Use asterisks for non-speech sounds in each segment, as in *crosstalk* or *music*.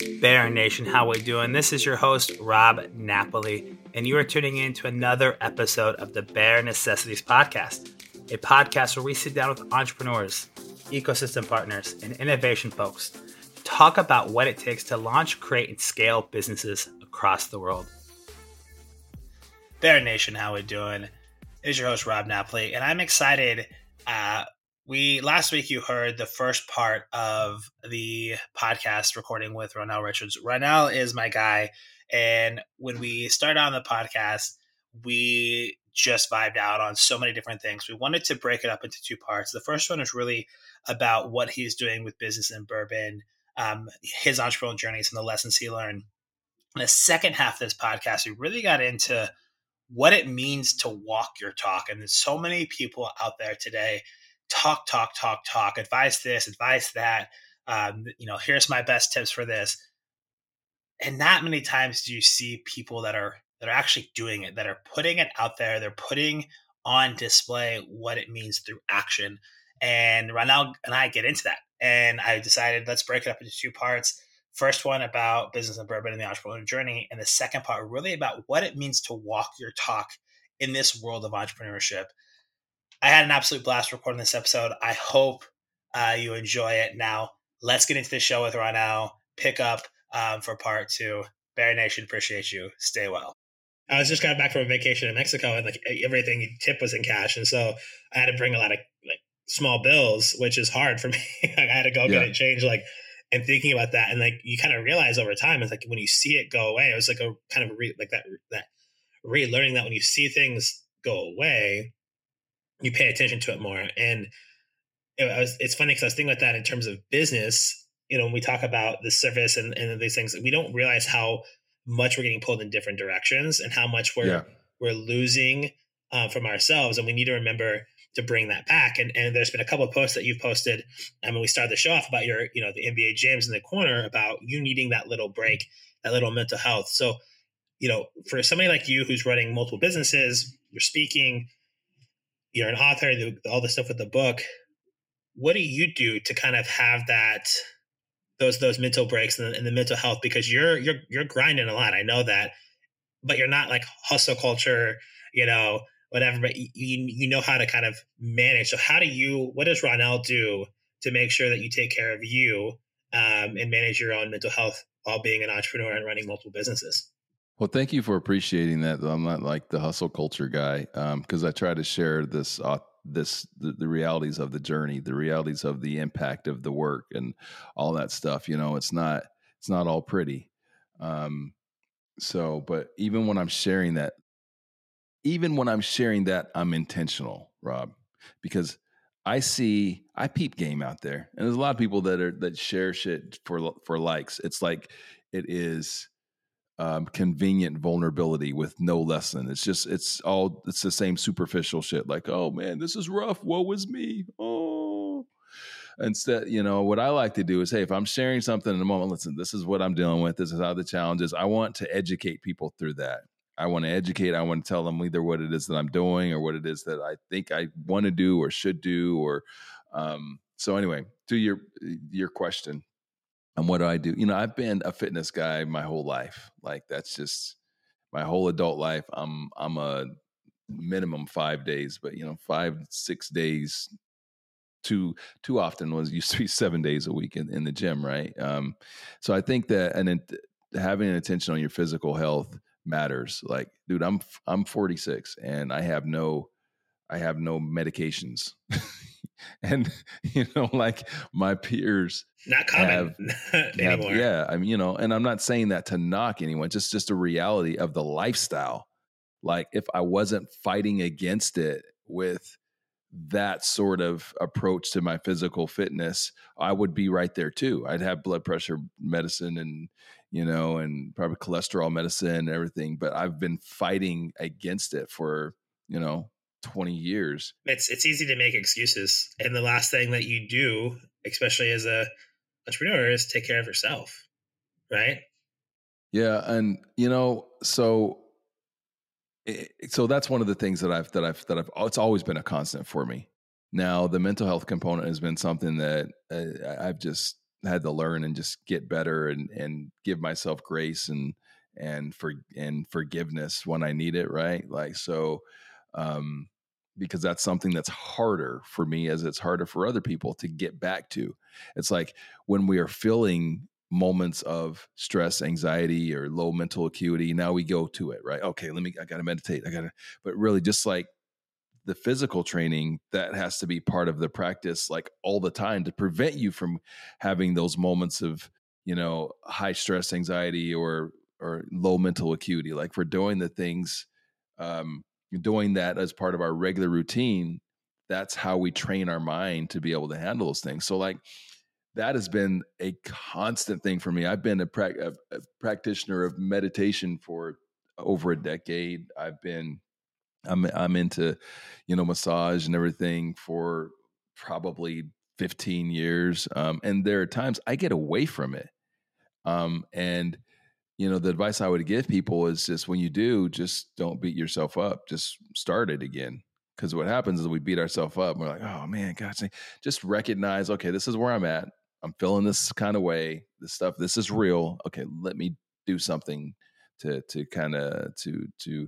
Bear Nation, how we doing? This is your host Rob Napoli, and you are tuning in to another episode of the Bear Necessities Podcast, a podcast where we sit down with entrepreneurs, ecosystem partners, and innovation folks to talk about what it takes to launch, create, and scale businesses across the world. Bear Nation, how we doing? It is your host Rob Napoli, and I'm excited. Uh, we last week you heard the first part of the podcast recording with Ronnell Richards. Ronnell is my guy, and when we started on the podcast, we just vibed out on so many different things. We wanted to break it up into two parts. The first one is really about what he's doing with business and bourbon, um, his entrepreneurial journeys, and the lessons he learned. In the second half of this podcast, we really got into what it means to walk your talk. And there's so many people out there today talk, talk, talk, talk, advise this, advise that. Um, you know, here's my best tips for this. And not many times do you see people that are that are actually doing it, that are putting it out there, they're putting on display what it means through action. And Ronnell and I get into that. And I decided let's break it up into two parts. First one about business and bourbon and the entrepreneurial journey, and the second part really about what it means to walk your talk in this world of entrepreneurship. I had an absolute blast recording this episode. I hope uh, you enjoy it. Now, let's get into the show with Ronnell. Pick up um, for part two. Bear Nation, appreciate you. Stay well. I was just got back from a vacation in Mexico, and like everything tip was in cash, and so I had to bring a lot of like small bills, which is hard for *laughs* me. I had to go yeah. get it changed, like and thinking about that, and like you kind of realize over time, it's like when you see it go away, it was like a kind of re, like that that relearning that when you see things go away, you pay attention to it more. And it was, it's funny because I was thinking about that in terms of business. You know, when we talk about the service and, and these things, we don't realize how much we're getting pulled in different directions and how much we're yeah. we're losing uh, from ourselves. And we need to remember to bring that back. And and there's been a couple of posts that you've posted. And mean, we started the show off about your, you know, the NBA jams in the corner about you needing that little break, that little mental health. So, you know, for somebody like you who's running multiple businesses, you're speaking, you're an author, all the stuff with the book. What do you do to kind of have that those those mental breaks and the, and the mental health? Because you're you're you're grinding a lot. I know that, but you're not like hustle culture, you know, whatever. But you you know how to kind of manage. So how do you? What does Ronnell do to make sure that you take care of you um, and manage your own mental health while being an entrepreneur and running multiple businesses? Well, thank you for appreciating that. I'm not like the hustle culture guy because um, I try to share this uh, this the, the, realities of the journey, the realities of the impact of the work, and all that stuff. You know, it's not it's not all pretty. Um, so, but even when I'm sharing that, even when I'm sharing that, I'm intentional, Rob, because I see I peep game out there, and there's a lot of people that are that share shit for for likes. It's like it is um, convenient vulnerability with no lesson. It's just it's all it's the same superficial shit. Like, oh man, this is rough. Woe is me. Oh. Instead, you know, what I like to do is, hey, if I'm sharing something in a moment, listen, this is what I'm dealing with. This is how the challenge is. I want to educate people through that. I want to educate. I want to tell them either what it is that I'm doing or what it is that I think I want to do or should do. Or um, so anyway, to your your question, and what do I do? You know, I've been a fitness guy my whole life. Like that's just my whole adult life. I'm I'm a minimum five days, but you know, five six days. Too too often was used to be *laughs* seven days a week in, in the gym, right? Um, so I think that and having an attention on your physical health matters. Like, dude, I'm I'm 46 and I have no I have no medications. *laughs* *laughs* and you know like my peers not common. have, *laughs* anymore. have, yeah i mean you know and i'm not saying that to knock anyone just just a reality of the lifestyle. Like if i wasn't fighting against it with that sort of approach to my physical fitness i would be right there too. I'd have blood pressure medicine and you know and probably cholesterol medicine and everything but i've been fighting against it for you know 20 years. It's it's easy to make excuses. And the last thing that you do, especially as a entrepreneur, is take care of yourself. Right? Yeah, and you know, so so that's one of the things that I've that I've that I've it's always been a constant for me. Now, the mental health component has been something that uh, I've just had to learn and just get better and and give myself grace and and for and forgiveness when I need it, right? Like so um because that's something that's harder for me as it's harder for other people to get back to. It's like when we are feeling moments of stress, anxiety, or low mental acuity, now we go to it, right? Okay, let me, I got to meditate. I got to, but really just like the physical training, that has to be part of the practice like all the time to prevent you from having those moments of, you know, high stress, anxiety, or, or low mental acuity. Like for doing the things, um, doing that as part of our regular routine, that's how we train our mind to be able to handle those things. So, like, that has been a constant thing for me. I've been a, pra- a, practitioner of meditation for over a decade. I've been, I'm, I'm into, you know, massage and everything for probably 15 years. Um, and there are times I get away from it. Um, and you know, the advice I would give people is just when you do, just don't beat yourself up. Just start it again. Because what happens is we beat ourselves up. we're like, oh man, gosh, just recognize, okay, this is where I'm at. I'm feeling this kind of way. This stuff, this is real. Okay, let me do something to to kind of to to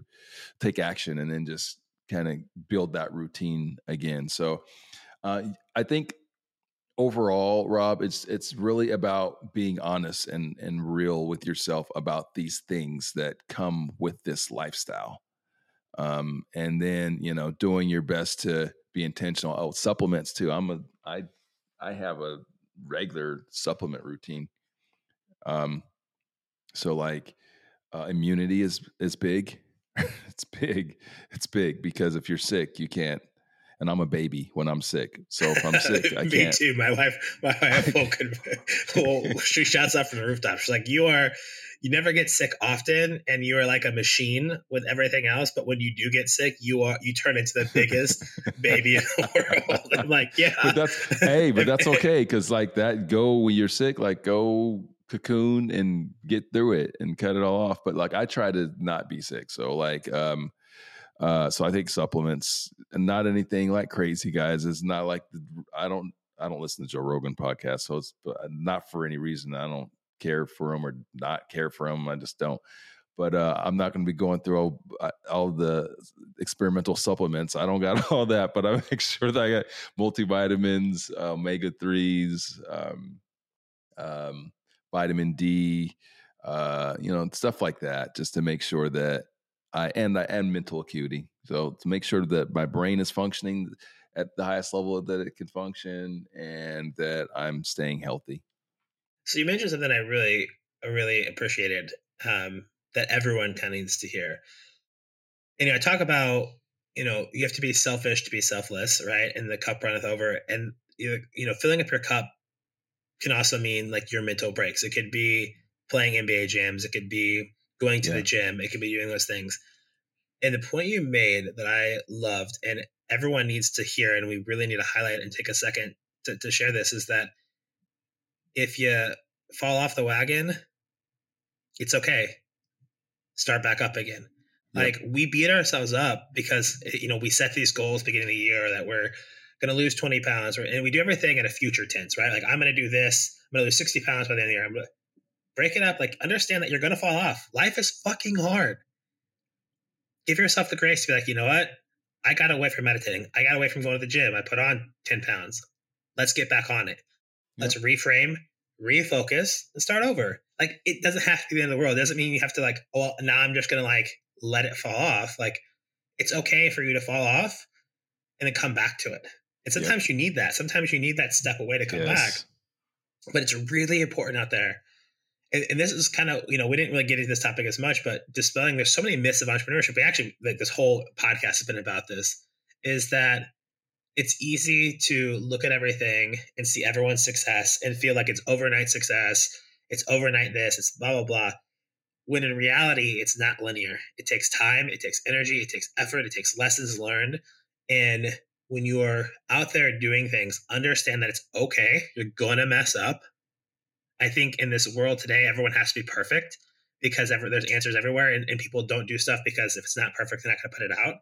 take action and then just kind of build that routine again. So uh, I think overall, Rob, it's it's really about being honest and and real with yourself about these things that come with this lifestyle. Um, and then you know, doing your best to be intentional. Oh, supplements too. I'm a I I have a regular supplement routine. Um, so like uh, immunity is is big. *laughs* it's big. It's big because if you're sick, you can't and I'm a baby when I'm sick. So if I'm sick, *laughs* I Me can't. Me too. My wife, my *laughs* wife will, *laughs* will, she shouts out from the rooftop. She's like, "You are, you never get sick often, and you are like a machine with everything else. But when you do get sick, you are, you turn into the biggest baby in the world." I'm like, yeah, but that's hey, but that's okay because like that. Go when you're sick, like go cocoon and get through it and cut it all off. But like I try to not be sick. So like um uh, so I think supplements, and not anything like crazy guys. It's not like the, I don't I don't listen to Joe Rogan podcast, so it's not for any reason. I don't care for him or not care for him. I just don't. But uh, I'm not going to be going through all, uh, all the experimental supplements. I don't got *laughs* all that, but I make sure that I got multivitamins, omega threes, um, um, vitamin D, uh, you know, stuff like that, just to make sure that uh, and I and mental acuity. So to make sure that my brain is functioning at the highest level that it can function, and that I'm staying healthy. So you mentioned something I really, really appreciated um, that everyone kind of needs to hear. And you know, I talk about you know you have to be selfish to be selfless, right? And the cup runneth over, and you you know filling up your cup can also mean like your mental breaks. It could be playing NBA jams. It could be going to yeah. the gym. It could be doing those things. And the point you made that I loved and everyone needs to hear, and we really need to highlight and take a second to, to share this is that if you fall off the wagon, it's okay. Start back up again. Yep. Like we beat ourselves up because eh, you know we set these goals beginning of the year that we're going to lose 20 pounds and we do everything in a future tense, right? Like I'm going to do this. I'm going to lose 60 pounds by the end of the year. Going to break it up. Like understand that you're going to fall off. Life is fucking hard. Give yourself the grace to be like, you know what? I got away from meditating. I got away from going to the gym. I put on 10 pounds. Let's get back on it. Let's yep. reframe, refocus, and start over. Like it doesn't have to be the end of the world. It doesn't mean you have to like, oh, now I'm just gonna like let it fall off. Like it's okay for you to fall off and then come back to it. And sometimes yep. you need that. Sometimes you need that step away to come yes. back. But it's really important out there and, and, this is kind of you know we didn't really get into this topic as much but dispelling there's so many myths of entrepreneurship. We actually like this whole podcast has been about this is that it's easy to look at everything and see everyone's success and feel like it's overnight success it's overnight this it's blah blah blah when in reality it's not linear. It takes time it takes energy it takes effort it takes lessons learned. And when you're out there doing things understand that it's okay you're gonna mess up I think in this world today, everyone has to be perfect because ever, there's answers everywhere, and, and people don't do stuff because if it's not perfect, they're not going to put it out.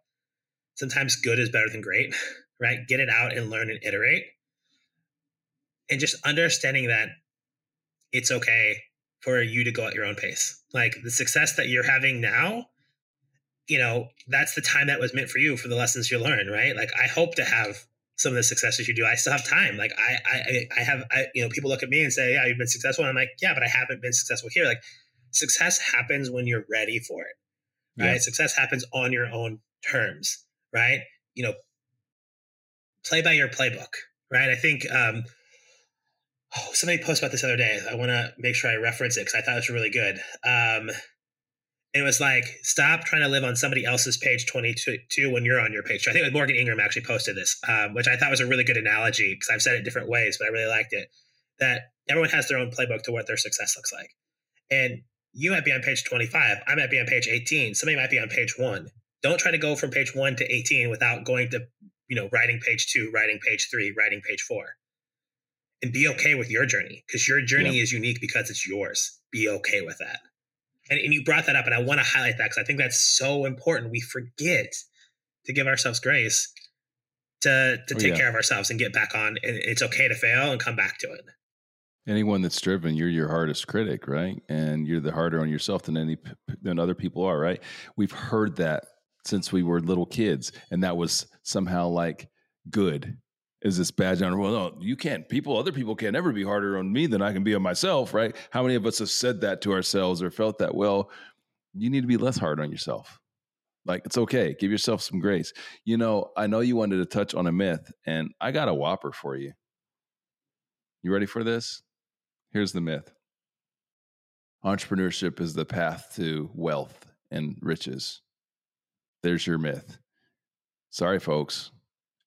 Sometimes good is better than great, *laughs* right? Get it out and learn and iterate. And just understanding that it's okay for you to go at your own pace. Like the success that you're having now, you know, that's the time that was meant for you for the lessons you learn, right? Like I hope to have some of the successes you do. I still have time. Like I, I, I have, I, you know, people look at me and say, "Yeah, you've been successful." And I'm like, "Yeah, but I haven't been successful here." Like success happens when you're ready for it, right? Yeah. Success happens on your own terms, right? You know, play by your playbook, right? I think um, oh, somebody posted about this other day. I want to make sure I reference it because I thought it was really good. Um, it was like, stop trying to live on somebody else's page 22 when you're on your page. I think Morgan Ingram actually posted this, um, which I thought was a really good analogy because I've said it different ways, but I really liked it. That everyone has their own playbook to what their success looks like. And you might be on page 25. I might be on page 18. Somebody might be on page one. Don't try to go from page one to 18 without going to, you know, writing page two, writing page three, writing page four. And be okay with your journey because your journey yeah. is unique because it's yours. Be okay with that. And, and you brought that up, and I want to highlight that because I think that's so important. We forget to give ourselves grace to to oh, take oh, yeah. care of ourselves and get back on. And it's okay to fail and come back to it. Anyone that's driven, you're your hardest critic, right? And you're the harder on yourself than any than other people are, right? We've heard that since we were little kids, and that was somehow like good is this badge on well no you can't people other people can't ever be harder on me than i can be on myself right? How many of us have said that to ourselves or felt that well you need to be less hard on yourself. Like it's okay give yourself some grace. You know i know you wanted to touch on a myth and i got a whopper for you. You ready for this? Here's the myth. Entrepreneurship is the path to wealth and riches. There's your myth. Sorry folks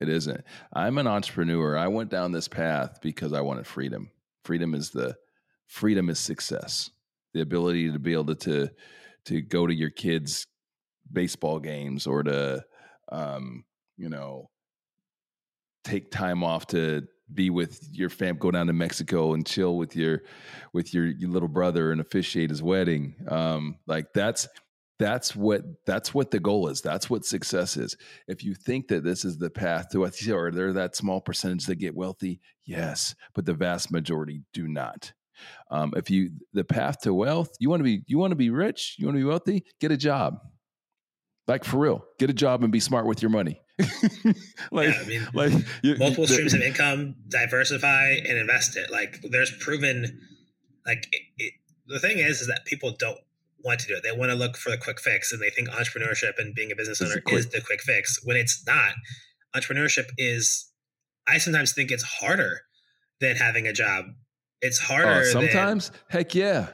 it isn't. I'm an entrepreneur. I went down this path because I wanted freedom. Freedom is the freedom is success. The ability to be able to to, to go to your kids' baseball games or to um, you know take time off to be with your fam go down to mexico and chill with your with your, your little brother and officiate his wedding um like that's that's what that's what the goal is. That's what success is. If you think that this is the path to wealth or they're that small percentage that get wealthy yes but the vast majority do not. Um, if you the path to wealth you want to be you want to be rich you want to be wealthy get a job. Like for real get a job and be smart with your money. *laughs* Like, yeah, I mean, like you, multiple the, streams of income diversify and invest it. Like there's proven like it, it, the thing is is that people don't want to do it. They want to look for the quick fix and they think entrepreneurship and being a business owner is the quick fix when it's not. Entrepreneurship is, I sometimes think it's harder than having a job. It's harder. Uh, sometimes, than- heck yeah.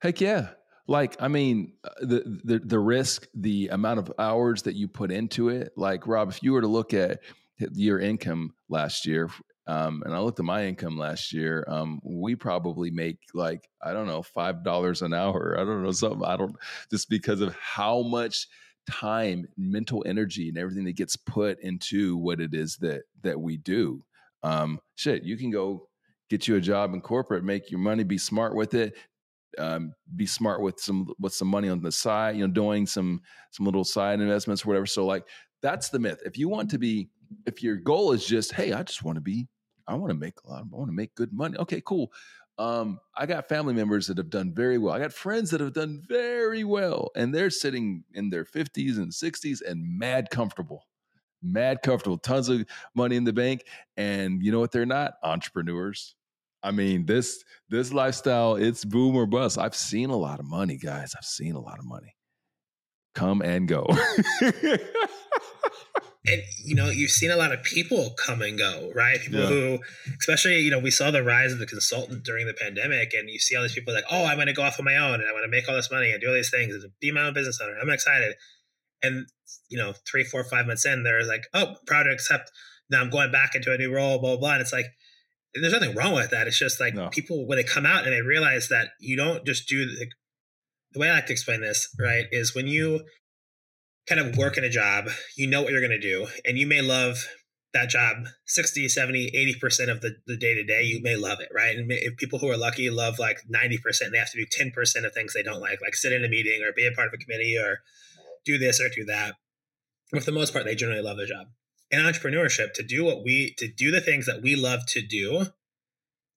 Heck yeah. Like, I mean, uh, the, the the risk, the amount of hours that you put into it. Like, Rob, if you were to look at your income last year um, and I looked at my income last year. Um, we probably make like I don't know five dollars an hour. I don't know something. I don't just because of how much time, mental energy, and everything that gets put into what it is that that we do. Um, shit, you can go get you a job in corporate, make your money, be smart with it. Um, be smart with some with some money on the side, you know, doing some some little side investments or whatever. So like that's the myth. If you want to be if your goal is just, hey, I just want to be, I want to make a lot, of, I want to make good money. Okay, cool. Um, I got family members that have done very well. I got friends that have done very well, and they're sitting in their 50s and 60s and mad comfortable, mad comfortable, tons of money in the bank. And you know what? They're not entrepreneurs. I mean, this this lifestyle, it's boom or bust. I've seen a lot of money, guys. I've seen a lot of money come and go. *laughs* and you know you've seen a lot of people come and go right people yeah. who especially you know we saw the rise of the consultant during the pandemic and you see all these people like oh i'm going to go off on my own and i'm going to make all this money and do all these things and be my own business owner i'm excited and you know three four five months in they're like oh proud to accept now i'm going back into a new role blah blah, blah. and it's like there's nothing wrong with that it's just like no. people when they come out and they realize that you don't just do the, the way i like to explain this right is when you kind of work in a job, you know what you're going to do, and you may love that job 60, 70, 80% of the, the day to day, you may love it, right? And if people who are lucky love like 90%, they have to do 10% of things they don't like, like sit in a meeting or be a part of a committee or do this or do that. But for the most part, they generally love their job. In entrepreneurship, to do what we, to do the things that we love to do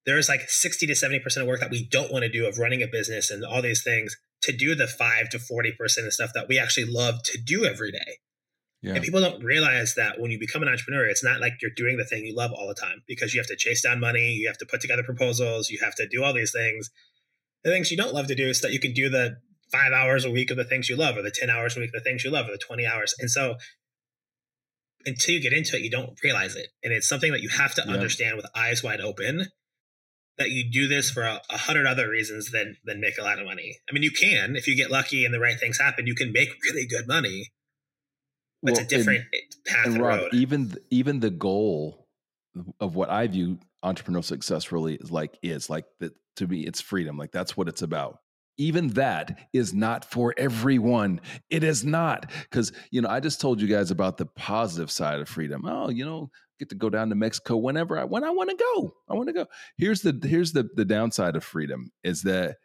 there's like 60 to 70% of work that we don't want to do of running a business and all these things to do the 5 to 40% of stuff that we actually love to do every day. Yeah. And people don't realize that when you become an entrepreneur, it's not like you're doing the thing you love all the time because you have to chase down money, you have to put together proposals, you have to do all these things. The things you don't love to do is that you can do the five hours a week of the things you love, or the 10 hours a week of the things you love, or the 20 hours. And so until you get into it, you don't realize it. And it's something that you have to yeah. understand with eyes wide open that you do this for a, a, hundred other reasons than than make a lot of money. I mean, you can if you get lucky and the right things happen, you can make *laughs* really good money. But well, it's a different eh, and, path and, Rob, road. Even even the goal of what I view entrepreneurial success really is like is like that to me it's freedom. Like that's what it's about. Even that is not for everyone. It is not because you know I just told you guys about the positive side of freedom. Oh, you know, get to go down to Mexico whenever I when I want to go. I want to go. Here's the here's the the downside of freedom is that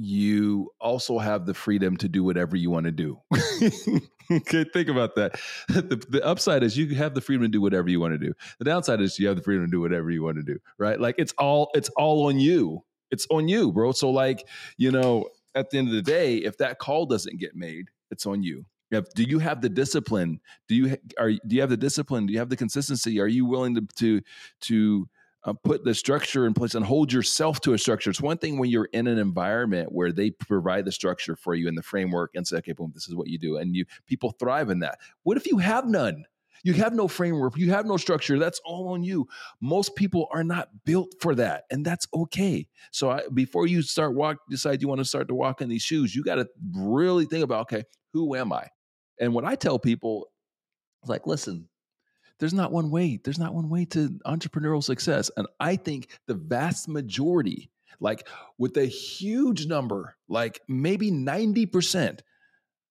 you also have the freedom to do whatever you want to do. *laughs* okay, think about that. *laughs* The, the, upside is you have the freedom to do whatever you want to do. The downside is you have the freedom to do whatever you want to do, right? Like it's all it's all on you. It's on you, bro. So like, you know, at the end of the day, if that call doesn't get made, it's on you. Do you have the discipline? Do you are do you have the discipline? Do you have the consistency? Are you willing to to to uh, put the structure in place and hold yourself to a structure? It's one thing when you're in an environment where they provide the structure for you in the framework and say, okay, boom, this is what you do, and you people thrive in that. What if you have none? You have no framework, you have no structure. That's all on you. Most people are not built for that, and that's okay. So I, before you start walk, decide you want to start to walk in these shoes, you got to really think about, okay, who am I? And what I tell people is like, listen, there's not one way. There's not one way to entrepreneurial success. And I think the vast majority, like with a huge number, like maybe 90%,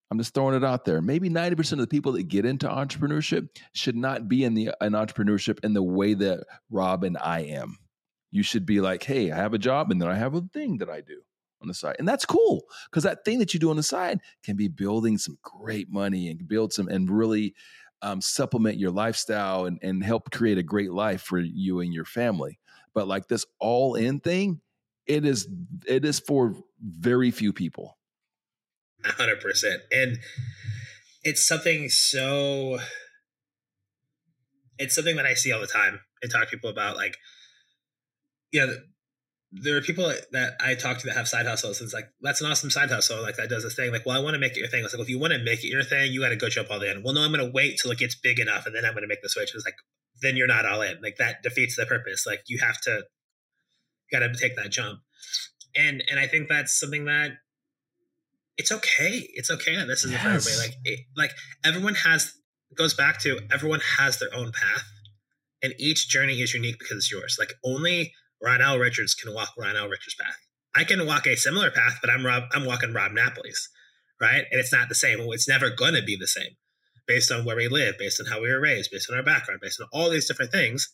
I'm just throwing it out there. Maybe 90% of the people that get into entrepreneurship should not be in the in entrepreneurship in the way that Rob and I am. You should be like, hey, I have a job and then I have a thing that I do on the side. And that's cool because that thing that you do on the side can be building some great money and build some and really um, supplement your lifestyle and, and help create a great life for you and your family. But like this all in thing, it is it is for very few people. hundred percent. And it's something so it's something that I see all the time and talk to people about like you know there are people that I talk to that have side hustles. It's like that's an awesome side hustle. Like that does a thing. Like, well, I want to make it your thing. It's like, well, if you want to make it your thing, you got to go jump all in. Well, no, I'm going to wait till it gets big enough, and then I'm going to make the switch. It's like then you're not all in. Like that defeats the purpose. Like you have to got to take that jump. And and I think that's something that it's okay. It's okay. This is yes. for everybody. Like it, like everyone has goes back to everyone has their own path, and each journey is unique because it's yours. Like only Ronnell Richards can walk Ronnell Richards' path. I can walk a similar path, but I'm Rob. I'm walking Rob Napoli's, right? And it's not the same. It's never going to be the same, based on where we live, based on how we were raised, based on our background, based on all these different things.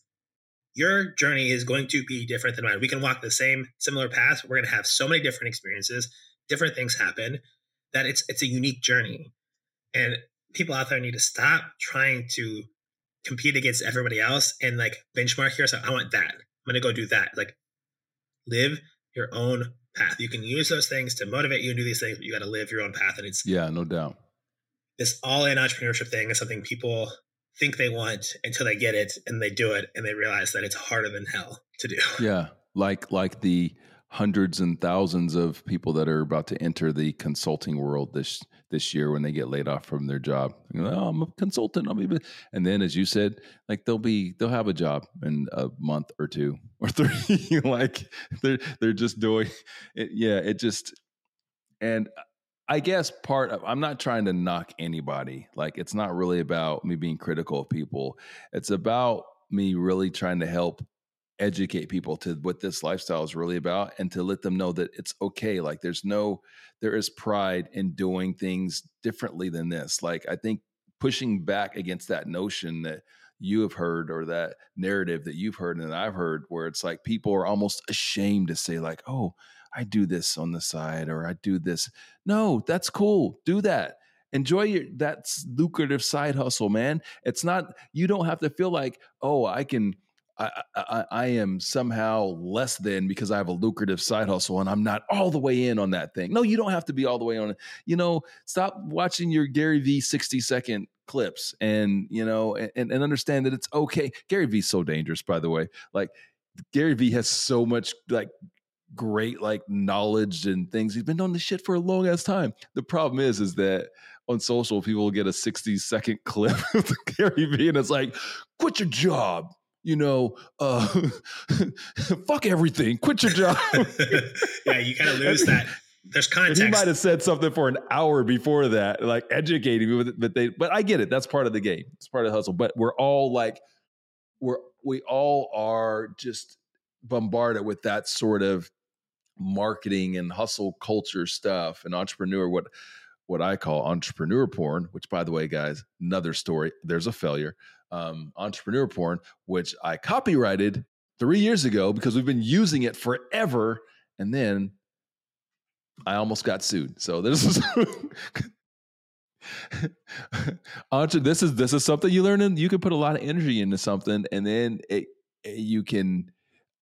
Your journey is going to be different than mine. We can walk the same, similar path. We're going to have so many different experiences, different things happen, that it's it's a unique journey. And people out there need to stop trying to compete against everybody else and like benchmark yourself. I want that. I'm going to go do that. Like, live your own path. You can use those things to motivate you and do these things, but you got to live your own path. And it's yeah, no doubt. This all in entrepreneurship thing is something people think they want until they get it and they do it and they realize that it's harder than hell to do. *laughs* Yeah, like like the hundreds and thousands of people that are about to enter the consulting world this this year when they get laid off from their job. Oh, I'm a consultant. I'll be, and then as you said, like they'll be they'll have a job in a month or two *laughs* or three. like they're they're just doing it. Yeah, it just and I guess part of I'm not trying to knock anybody. Like it's not really about me being critical of people. It's about me really trying to help educate people to what this lifestyle is really about and to let them know that it's okay like there's no there is pride in doing things differently than this like i think pushing back against that notion that you have heard or that narrative that you've heard and that i've heard where it's like people are almost ashamed to say like oh i do this on the side or i do this. No that's cool do that. Enjoy your that's lucrative side hustle man. It's not you don't have to feel like oh i can I, I, am somehow less than because I have a lucrative side hustle and I'm not all the way in on that thing. No, you don't have to be all the way on it. You know, stop watching your Gary Vee 60 second clips and, you know, and, and understand that it's okay. Gary Vee's so dangerous, by the way. Like Gary Vee has so much like great like knowledge and things. He's been doing this shit for a long ass time. The problem is, is that on social, people get a 60 second clip *laughs* of Gary Vee and it's like, quit your job. You know, uh, *laughs* fuck everything. Quit your job. *laughs* yeah, you kind of lose that. There's context. he might have said something for an hour before that, like educating me with it, but they. But I get it. That's part of the game. It's part of the hustle. But we're all like, we're we all are just bombarded with that sort of marketing and hustle culture stuff and entrepreneur what what I call entrepreneur porn, which by the way, guys, another story. There's a failure. Um, entrepreneur porn, which I copyrighted three years ago because we've been using it forever, and then I almost got sued. So this is *laughs* this is this is something you learn and you can put a lot of energy into something and then it, it, you can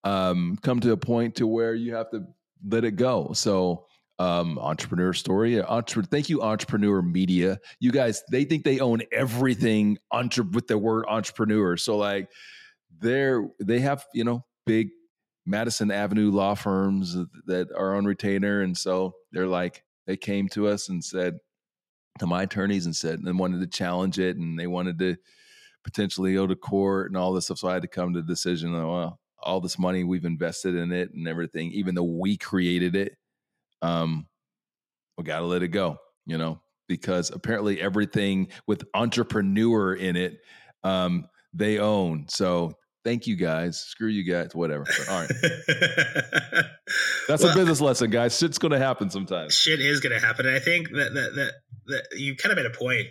um, come to a point to where you have to let it go. So um, entrepreneur story. Entre- thank you, entrepreneur media. You guys, they think they own everything entre- with the word entrepreneur. So like they're they have, you know, big Madison Avenue law firms that are on retainer. And so they're like, they came to us and said, to my attorneys and said and wanted to challenge it and they wanted to potentially go to court and all this stuff. So I had to come to the decision well, all this money we've invested in it and everything, even though we created it, um, we gotta let it go, you know, because apparently everything with entrepreneur in it, um, they own. So thank you guys. Screw you guys, whatever. But, all right. That's well, a business lesson, guys. Shit's gonna happen sometimes. Shit is gonna happen. And I think that that that that you kind of made a point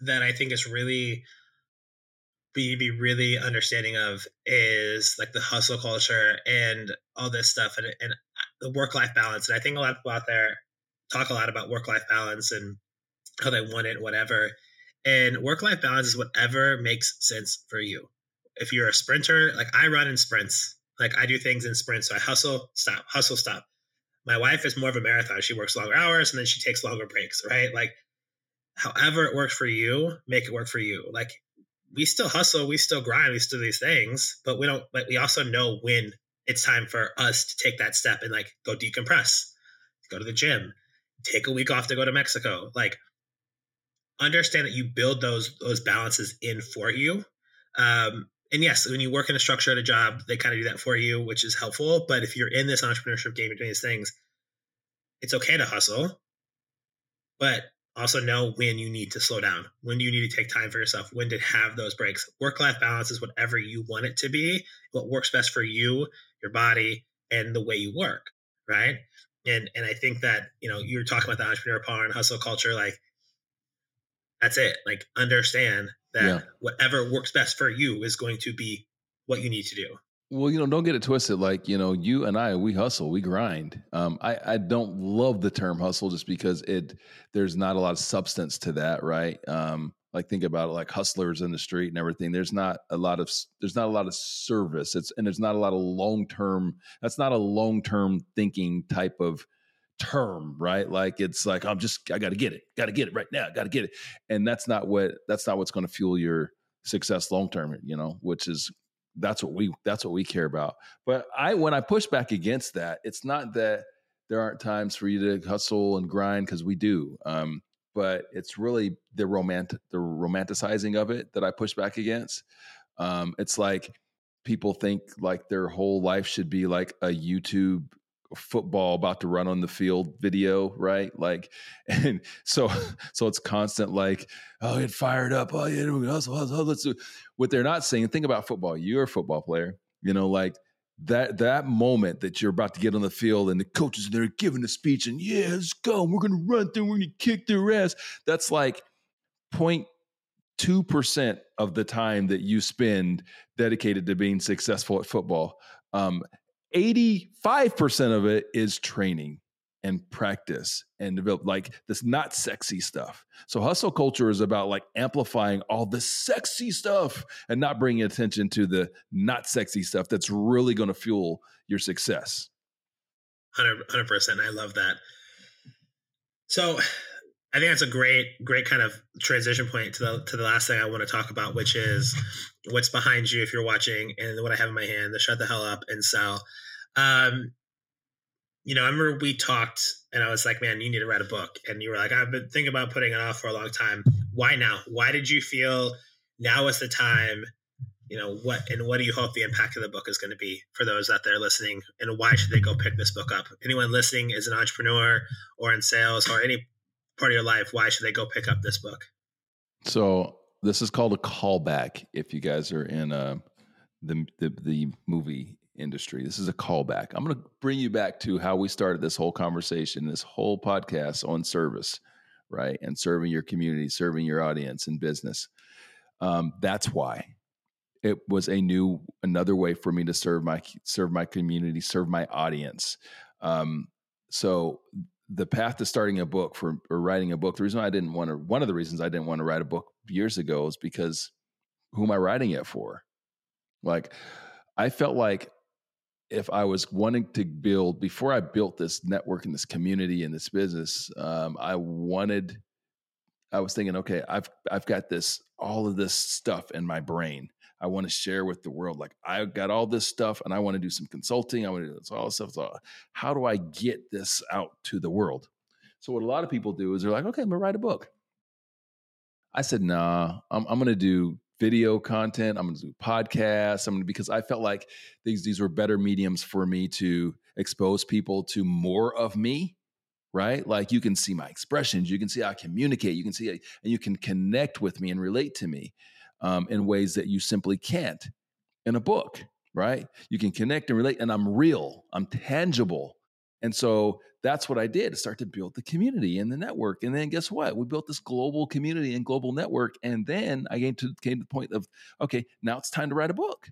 that I think is really be be really understanding of is like the hustle culture and all this stuff and and the work life balance. And I think a lot of people out there talk a lot about work life balance and how they want it, whatever. And work life balance is whatever makes sense for you. If you're a sprinter, like I run in sprints, like I do things in sprints. So I hustle, stop, hustle, stop. My wife is more of a marathon. She works longer hours and then she takes longer breaks, right? Like, however it works for you, make it work for you. Like, we still hustle, we still grind, we still do these things, but we don't, but we also know when it's time for us to take that step and like go decompress, go to the gym, take a week off to go to Mexico. Like, understand that you build those those balances in for you. Um, and yes, when you work in a structure at a job, they kind of do that for you, which is helpful. But if you're in this entrepreneurship game, you're doing these things, it's okay to hustle, but also know when you need to slow down. When do you need to take time for yourself? When to have those breaks? Work life balance is whatever you want it to be, what works best for you, your body, and the way you work, right? And and I think that you know you're talking about the entrepreneur porn and hustle culture, like that's it. Like understand that yeah. whatever works best for you is going to be what you need to do. Well, you know, don't get it twisted. Like, you know, you and I, we hustle, we grind. Um, I, I don't love the term hustle just because it there's not a lot of substance to that, right? Um, like think about it, like hustlers in the street and everything. There's not a lot of there's not a lot of service. It's and there's not a lot of long term. That's not a long term thinking type of term, right? Like it's like I'm just I got to get it, got to get it right now, got to get it, and that's not what that's not what's going to fuel your success long term. You know, which is that's what we that's what we care about. But I when I push back against that, it's not that there aren't times for you to hustle and grind because we do. Um, but it's really the romantic the romanticizing of it that I push back against. Um, it's like people think like their whole life should be like a YouTube football about to run on the field video, right? Like, *laughs* and so, so it's constant like, oh, get fired up. Oh, yeah, hustle, hustle, let's do. What they're not saying. Think about football. You're a football player. You know, like that that moment that you're about to get on the field and the coaches are there giving a speech and yeah, let's go. We're gonna run through. We're gonna kick their ass. That's like point two percent of the time that you spend dedicated to being successful at football. Um, 85% of it is training. And practice and develop like this not sexy stuff. So hustle culture is about like amplifying all the sexy stuff and not bringing attention to the not sexy stuff that's really going to fuel your success. 100 percent. I love that. So I think that's a great, great kind of transition point to the to the last thing I want to talk about, which is what's behind you if you're watching, and what I have in my hand, the shut the hell up and sell. Um, you know, I remember we talked, and I was like, "Man, you need to write a book," and you were like, "I've been thinking about putting it off for a long time. Why now? Why did you feel now is the time?" You know what, and what do you hope the impact of the book is going to be for those out there listening, and why should they go pick this book up? Anyone listening is an entrepreneur or in sales or any part of your life, why should they go pick up this book? So this is called a callback. If you guys are in uh, the, the the movie industry, this is a callback. I'm going to bring you back to how we started this whole conversation, this whole podcast on service, right, and serving your community, serving your audience and business. Um, that's why it was a new another way for me to serve my serve my community, serve my audience. Um, so the path to starting a book for or writing a book the reason i didn't want to one of the reasons i didn't want to write a book years ago is because who am i writing it for like i felt like if i was wanting to build before i built this network and this community and this business um, i wanted i was thinking okay i've i've got this all of this stuff in my brain I want to share with the world. Like I got all this stuff and I want to do some consulting. I want to do this, all this stuff. So how do I get this out to the world? So what a lot of people do is they're like, okay, I'm gonna write a book. I said, nah, I'm, I'm gonna do video content. I'm gonna do podcasts. I'm gonna because I felt like these these were better mediums for me to expose people to more of me right? Like you can see my expressions, you can see how I communicate, you can see, and you can connect with me and relate to me um, in ways that you simply can't in a book, right? You can connect and relate, and I'm real, I'm tangible. And so that's what I did start to build the community and the network. And then guess what? We built this global community and global network. And then I came to, came to the point of, okay, now it's time to write a book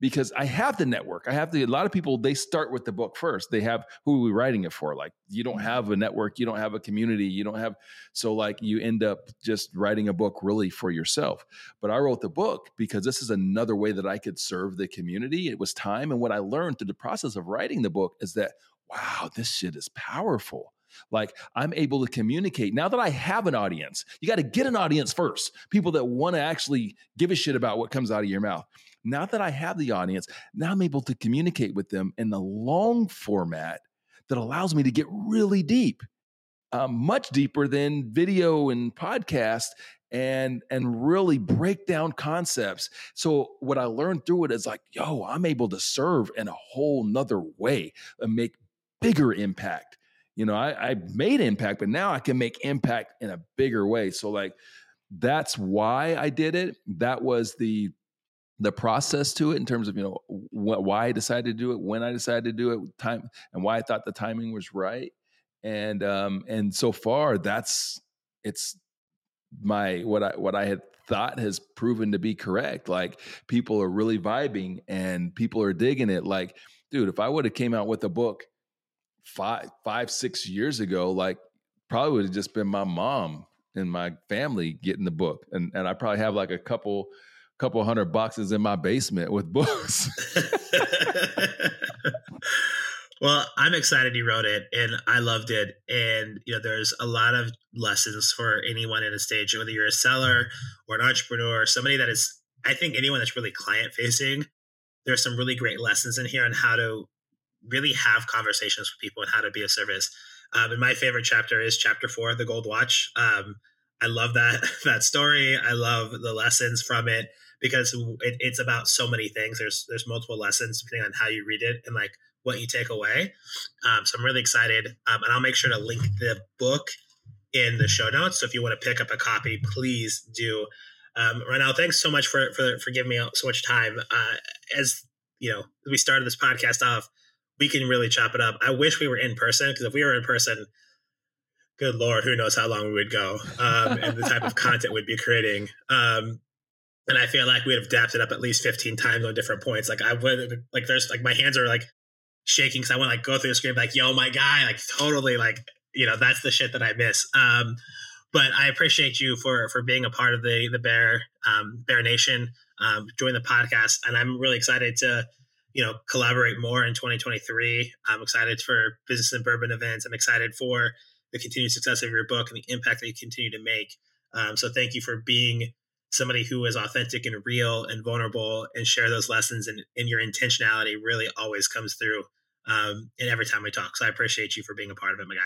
because I have the network. I have the a lot of people they start with the book first. They have who are we writing it for? Like you don't mm-hmm. have a network, you don't have a community, you don't have so like you end up just writing a book really for yourself. But I wrote the book because this is another way that I could serve the community. It was time and what I learned through the process of writing the book is that wow, this shit is powerful. Like I'm able to communicate now that I have an audience. You got to get an audience first. People that want to actually give a shit about what comes out of your mouth. Now that I have the audience, now I'm able to communicate with them in the long format that allows me to get really deep, um, much deeper than video and podcast and and really break down concepts so what i learned through it is like yo i'm able to serve in a whole nother way and make bigger impact you know I, I made impact but now i can make impact in a bigger way so like that's why i did it that was the the process to it in terms of you know wh- why I decided to do it, when I decided to do it, time, and why I thought the timing was right. And um, and so far, that's it's my what I what I had thought has proven to be correct. Like people are really vibing and people are digging it. Like, dude, if I would have came out with a book five five six years ago, like probably would have just been my mom and my family getting the book, and and I probably have like a couple couple hundred boxes in my basement with *laughs* books. *laughs* well, I'm excited you wrote it and I loved it. And, you know, there's a lot of lessons for anyone in a stage, whether you're a seller or an entrepreneur, somebody that is, I think anyone that's really client facing, there's some really great lessons in here on how to really have conversations with people and how to be of service. Um, and my favorite chapter is chapter four, the gold watch. Um, I love that *laughs* that story. I love the lessons from it because it, it's about so many things. There's there's multiple lessons depending on how you read it and like what you take away. Um, so I'm really excited, um, and I'll make sure to link the book in the show notes. So if you want to pick up a copy, please do. Um, now, thanks so much for for for giving me so much time. Uh, as you know, we started this podcast off. We can really chop it up. I wish we were in person because if we were in person, good lord, who knows how long we would go um, and the type of *laughs* content we'd be creating. Um, and I feel like we'd have dapped it up at least 15 times on different points. Like I would like there's like my hands are like shaking because I want to like go through the screen like, yo, my guy, like totally like, you know, that's the shit that I miss. Um, but I appreciate you for for being a part of the the Bear um, Bear Nation, um, join the podcast, and I'm really excited to you know collaborate more in 2023. I'm excited for business and bourbon events. I'm excited for the continued success of your book and the impact that you continue to make. Um, so thank you for being somebody who is authentic and real and vulnerable and share those lessons and, and your intentionality really always comes through um, in every time we talk. So I appreciate you for being a part of it, my guy.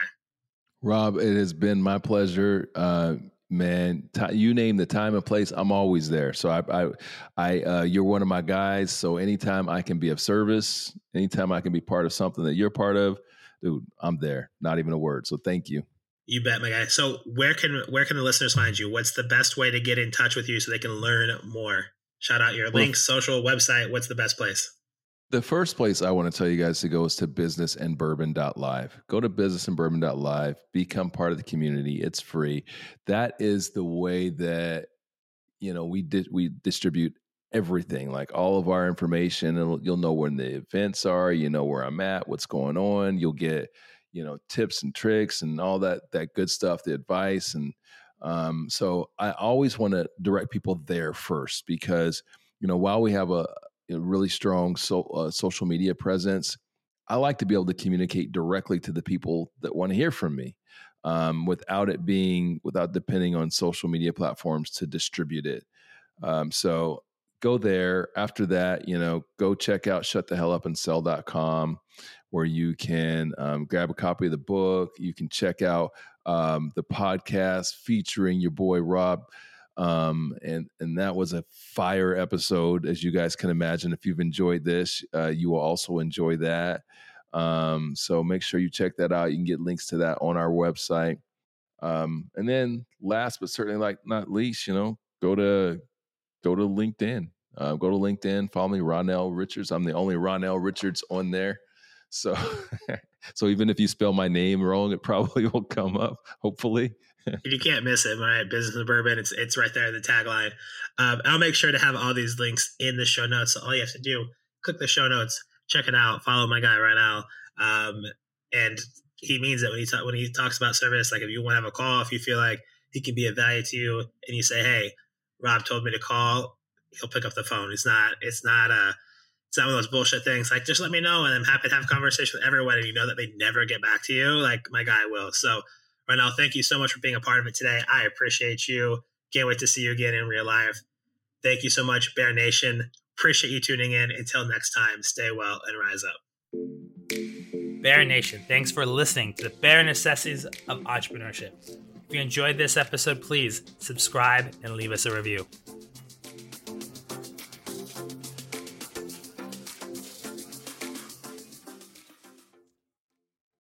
Rob, it has been my pleasure. Uh, man, t- you name the time and place, I'm always there. So I, I, I uh, you're one of my guys. So anytime I can be of service, anytime I can be part of something that you're part of, dude, I'm there. Not even a word. So thank you. You bet, my guy. So where can where can the listeners find you? What's the best way to get in touch with you so they can learn more? Shout out your well, links, social, website. What's the best place? The first place I want to tell you guys to go is to businessandbourbon.live. Go to businessandbourbon.live, become part of the community. It's free. That is the way that you know we did we distribute everything like all of our information and you'll know when the events are you know where i'm at what's going on you'll get you know tips and tricks and all that that good stuff the advice and um, so i always want to direct people there first because you know while we have a, a really strong so, uh, social media presence i like to be able to communicate directly to the people that want to hear from me um, without it being without depending on social media platforms to distribute it um, so go there after that you know go check out shut the hell up and sell.com where you can um, grab a copy of the book. You can check out um, the podcast featuring your boy Rob. Um, and and that was a fire episode, as you guys can imagine. If you've enjoyed this, uh, you will also enjoy that. Um, so make sure you check that out. You can get links to that on our website. Um, and then last but certainly like not least, you know, go to go to LinkedIn. Uh, go to LinkedIn, follow me, Ronnell Richards. I'm the only Ronnell Richards on there. So, *laughs* so even if you spell my name wrong, it probably *laughs* will come up. Hopefully, you can't miss it. My business of bourbon, it's it's right there in the tagline. Um, I'll make sure to have all these links in the show notes. So all you have to do, click the show notes, check it out, follow my guy right now. Um, and he means it when he ta- when he talks about service. Like if you want to have a call, if you feel like he can be of value to you, and you say, "Hey, Rob told me to call," he'll pick up the phone. It's not it's not a one of those bullshit things. Like, just let me know, and I'm happy to have a conversation with everyone. And you know that they never get back to you, like my guy will. So, right now, thank you so much for being a part of it today. I appreciate you. Can't wait to see you again in real life. Thank you so much, Bear Nation. Appreciate you tuning in. Until next time, stay well and rise up. Bear Nation, thanks for listening to the Bare Necessities of Entrepreneurship. If you enjoyed this episode, please subscribe and leave us a review.